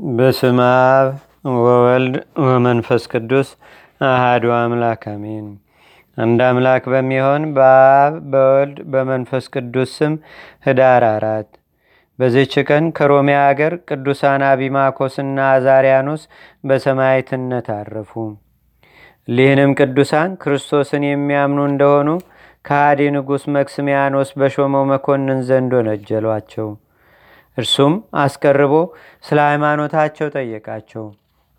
በስመ አብ ወወልድ ወመንፈስ ቅዱስ አሃዱ አምላክ አሜን። አንድ አምላክ በሚሆን በአብ በወልድ በመንፈስ ቅዱስ ስም ህዳር አራት በዚች ቀን ከሮሚያ አገር ቅዱሳን አቢማኮስና አዛሪያኖስ በሰማይትነት አረፉ። ሊህንም ቅዱሳን ክርስቶስን የሚያምኑ እንደሆኑ ከሃዲ ንጉሥ መክስሚያኖስ በሾመው መኮንን ዘንድ ወነጀሏቸው። እርሱም አስቀርቦ ስለ ሃይማኖታቸው ጠየቃቸው።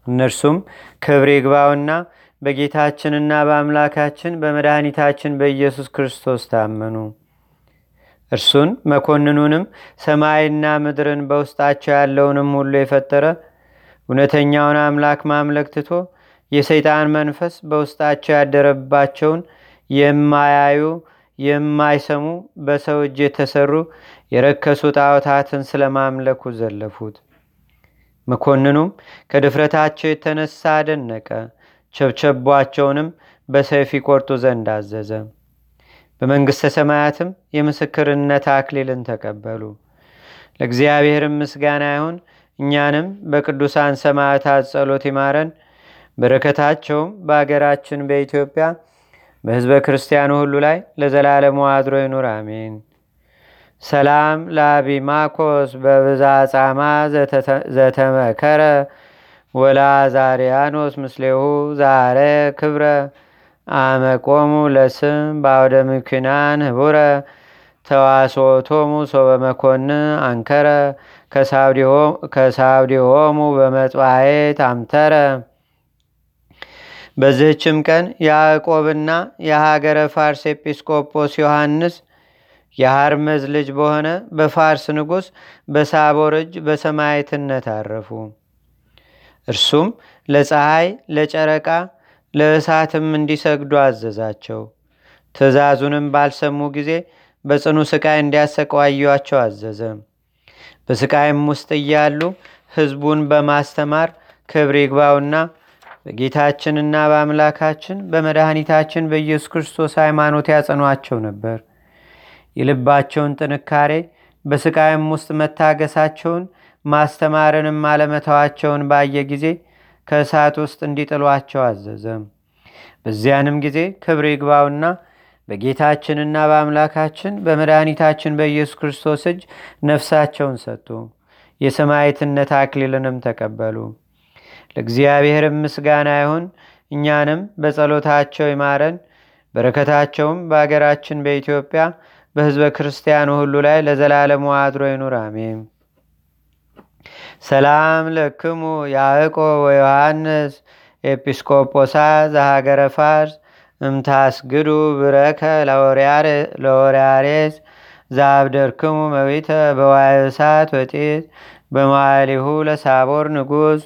እነርሱም ክብር ይግባውና በጌታችንና በአምላካችን በመድኃኒታችን በኢየሱስ ክርስቶስ ታመኑ። እርሱን መኮንኑንም ሰማይና ምድርን በውስጣቸው ያለውንም ሁሉ የፈጠረ እውነተኛውን አምላክ ማምለክ ትቶ የሰይጣን መንፈስ በውስጣቸው ያደረባቸውን የማያዩ የማይሰሙ በሰው እጅ የተሰሩ የረከሱ ጣዖታትን ስለማምለኩ ዘለፉት። መኮንኑም ከድፍረታቸው የተነሳ አደነቀ። ቸብቸቧቸውንም በሰይፍ ይቆርጡ ዘንድ አዘዘ። በመንግሥተ ሰማያትም የምስክርነት አክሊልን ተቀበሉ። ለእግዚአብሔርም ምስጋና ይሁን። እኛንም በቅዱሳን ሰማዕታት ጸሎት ይማረን። በረከታቸውም በአገራችን በኢትዮጵያ በሕዝበ ክርስቲያኑ ሁሉ ላይ ለዘላለሙ አድሮ ይኑር፣ አሜን። ሰላም ለአቢማኮስ በብዛ ጻማ ዘተመከረ ወላዛሪያኖስ ምስሌሁ ዛረ ክብረ አመቆሙ ለስም በአውደ ምኪናን ህቡረ ተዋሶቶሙ ሶበ መኮንን አንከረ ከሳውዲሆሙ በመጥባየት አምተረ። በዚህችም ቀን ያዕቆብና የሀገረ ፋርስ ኤጲስቆጶስ ዮሐንስ የሐርመዝ ልጅ በሆነ በፋርስ ንጉሥ በሳቦር እጅ በሰማይትነት አረፉ። እርሱም ለፀሐይ፣ ለጨረቃ፣ ለእሳትም እንዲሰግዱ አዘዛቸው። ትእዛዙንም ባልሰሙ ጊዜ በጽኑ ስቃይ እንዲያሰቃዩአቸው አዘዘ። በስቃይም ውስጥ እያሉ ሕዝቡን በማስተማር ክብር ይግባውና በጌታችንና በአምላካችን በመድኃኒታችን በኢየሱስ ክርስቶስ ሃይማኖት ያጸኗቸው ነበር። የልባቸውን ጥንካሬ በስቃይም ውስጥ መታገሳቸውን ማስተማርንም አለመተዋቸውን ባየ ጊዜ ከእሳት ውስጥ እንዲጥሏቸው አዘዘ። በዚያንም ጊዜ ክብር ይግባውና በጌታችንና በአምላካችን በመድኃኒታችን በኢየሱስ ክርስቶስ እጅ ነፍሳቸውን ሰጡ። የሰማዕትነት አክሊልንም ተቀበሉ። ለእግዚአብሔርም ምስጋና ይሁን። እኛንም በጸሎታቸው ይማረን። በረከታቸውም በአገራችን በኢትዮጵያ በሕዝበ ክርስቲያኑ ሁሉ ላይ ለዘላለሙ አድሮ ይኑር፣ አሜን። ሰላም ለክሙ ያዕቆ ወዮሐንስ ኤጲስቆጶሳ ዘሃገረ ፋርስ እምታስግዱ ብረከ ለወርያሬስ ዛብደርክሙ መዊተ በዋይሳት ወጢት በመዋሊሁ ለሳቦር ንጉሥ።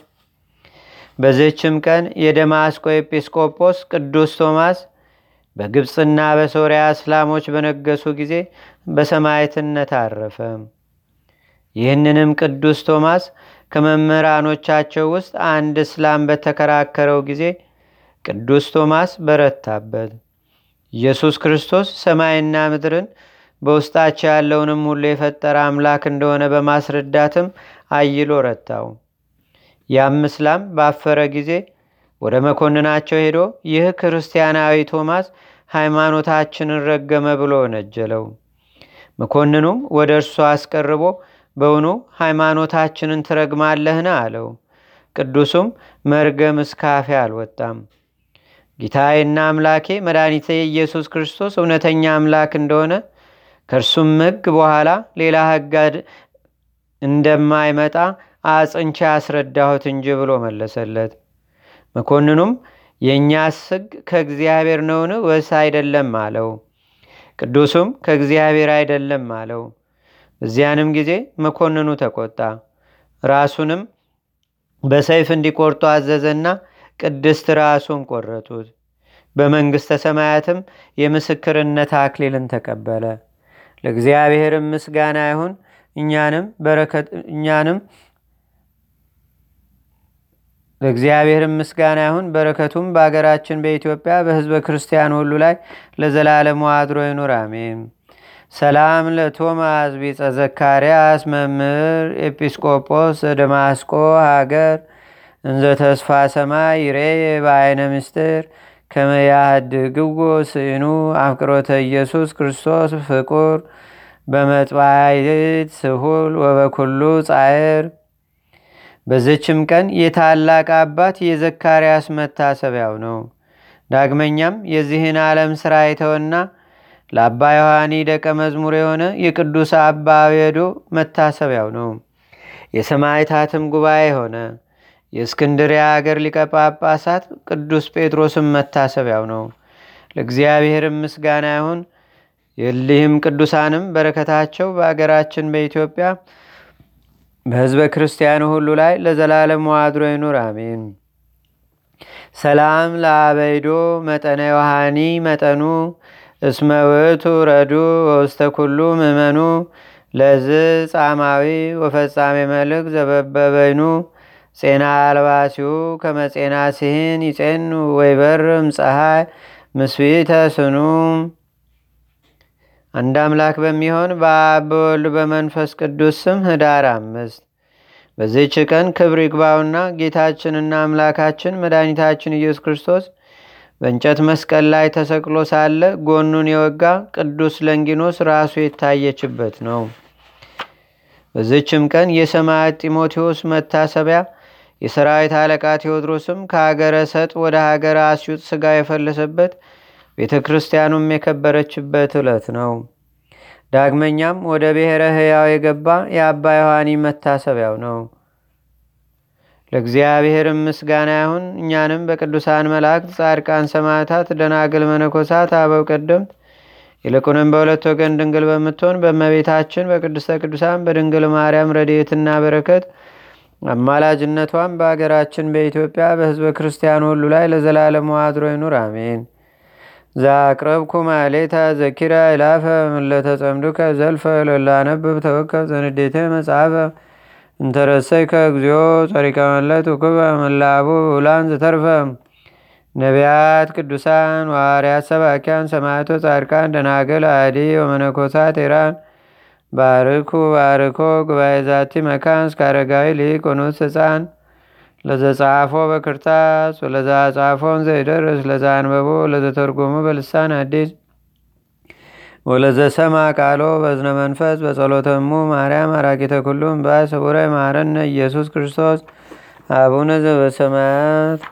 በዚህችም ቀን የደማስቆ ኤጲስቆጶስ ቅዱስ ቶማስ በግብፅና በሶርያ እስላሞች በነገሱ ጊዜ በሰማይትነት አረፈ። ይህንንም ቅዱስ ቶማስ ከመምህራኖቻቸው ውስጥ አንድ እስላም በተከራከረው ጊዜ ቅዱስ ቶማስ በረታበት። ኢየሱስ ክርስቶስ ሰማይና ምድርን በውስጣቸው ያለውንም ሁሉ የፈጠረ አምላክ እንደሆነ በማስረዳትም አይሎ ረታው። ያም እስላም ባፈረ ጊዜ ወደ መኮንናቸው ሄዶ ይህ ክርስቲያናዊ ቶማስ ሃይማኖታችንን ረገመ ብሎ ወነጀለው። መኮንኑም ወደ እርሱ አስቀርቦ በውኑ ሃይማኖታችንን ትረግማለህን? አለው። ቅዱሱም መርገም እስካፌ አልወጣም። ጌታዬና አምላኬ መድኃኒቴ ኢየሱስ ክርስቶስ እውነተኛ አምላክ እንደሆነ ከእርሱም ሕግ በኋላ ሌላ ሕግ እንደማይመጣ አጽንቻ ያስረዳሁት እንጂ ብሎ መለሰለት። መኮንኑም የእኛስ ሕግ ከእግዚአብሔር ነውን ወይስ አይደለም አለው። ቅዱሱም ከእግዚአብሔር አይደለም አለው። በዚያንም ጊዜ መኮንኑ ተቆጣ። ራሱንም በሰይፍ እንዲቆርጡ አዘዘና ቅድስት ራሱን ቆረጡት። በመንግሥተ ሰማያትም የምስክርነት አክሊልን ተቀበለ። ለእግዚአብሔርም ምስጋና ይሁን። እኛንም ለእግዚአብሔርም ምስጋና ይሁን። በረከቱም በአገራችን በኢትዮጵያ በሕዝበ ክርስቲያን ሁሉ ላይ ለዘላለሙ አድሮ ይኑር፣ አሜን። ሰላም ለቶማስ ቢጸ ዘካርያስ መምህር ኤጲስቆጶስ ዘደማስቆ ሀገር እንዘ ተስፋ ሰማይ ይሬ በአይነ ምስጢር ከመያድግዎ ስኑ አፍቅሮተ ኢየሱስ ክርስቶስ ፍቁር በመጥባይት ስሁል ወበኩሉ ጻዕር በዝችም ቀን የታላቅ አባት የዘካርያስ መታሰቢያው ነው። ዳግመኛም የዚህን ዓለም ሥራ የተወና ለአባ ዮሐኒ ደቀ መዝሙር የሆነ የቅዱስ አባ አቤዶ መታሰቢያው ነው። የሰማይታትም ጉባኤ ሆነ። የእስክንድሪያ አገር ሊቀ ጳጳሳት ቅዱስ ጴጥሮስም መታሰቢያው ነው። ለእግዚአብሔርም ምስጋና ይሁን። የሊህም ቅዱሳንም በረከታቸው በአገራችን በኢትዮጵያ በሕዝበ ክርስቲያኑ ሁሉ ላይ ለዘላለም ዋድሮ ይኑር፣ አሜን። ሰላም ለአበይዶ መጠነ ዮሐኒ መጠኑ እስመ ውእቱ ረዱ ወውስተ ኩሉ ምእመኑ ለዝ ጻማዊ ወፈጻሜ መልክ ዘበበበይኑ ጼና አልባሲሁ ከመጼና ሲህን ይጼኑ ወይበርም ፀሐይ ምስፊተ ስኑ አንድ አምላክ በሚሆን በአብ በወልድ በመንፈስ ቅዱስ ስም ህዳር አምስት በዚህች ቀን ክብር ይግባውና ጌታችንና አምላካችን መድኃኒታችን ኢየሱስ ክርስቶስ በእንጨት መስቀል ላይ ተሰቅሎ ሳለ ጎኑን የወጋ ቅዱስ ለንጊኖስ ራሱ የታየችበት ነው። በዚችም ቀን የሰማዕት ጢሞቴዎስ መታሰቢያ፣ የሰራዊት አለቃ ቴዎድሮስም ከሀገረ ሰጥ ወደ ሀገረ አስዩጥ ስጋ የፈለሰበት ቤተ ክርስቲያኑም የከበረችበት ዕለት ነው። ዳግመኛም ወደ ብሔረ ሕያው የገባ የአባ ዮሐኒ መታሰቢያው ነው። ለእግዚአብሔርም ምስጋና ይሁን። እኛንም በቅዱሳን መላእክት፣ ጻድቃን፣ ሰማዕታት፣ ደናግል፣ መነኮሳት፣ አበው ቀደምት ይልቁንም በሁለት ወገን ድንግል በምትሆን በእመቤታችን በቅድስተ ቅዱሳን በድንግል ማርያም ረድኤትና በረከት አማላጅነቷም በአገራችን በኢትዮጵያ በሕዝበ ክርስቲያኑ ሁሉ ላይ ለዘላለም አድሮ ይኑር፣ አሜን። ዛቅረብኩ ማሌታ ዘኪራ ይላፈ ምለተጸምዱከ ዘልፈ ለላነብብ ተወከብ ዘንዴተ መጽሐፈ። እንተረሰይከ እግዚኦ ጸሪቀ መለት ውክበ መላቡ ውላን ዝተርፈ ነቢያት፣ ቅዱሳን፣ ዋርያት፣ ሰባኪያን፣ ሰማዕቶ፣ ጻድቃን፣ ደናገል፣ አዲ ወመነኮሳት ኢራን። ባርኩ ባርኮ ጉባኤ ዛቲ መካን እስከ አረጋዊ ሊቅ ወኑስ ህፃን ለዘጻፎ በክርታስ ወለዛ ጻፎን ዘይደርስ ለዛ አንበቦ ለዘተርጎሙ በልሳን አዲስ ወለዘሰማ ቃሎ በዝነ መንፈስ በጸሎተሙ ማርያም አራቂተ ኩሉም ባይ ስቡረ ማረነ ኢየሱስ ክርስቶስ አቡነ ዘበሰማያት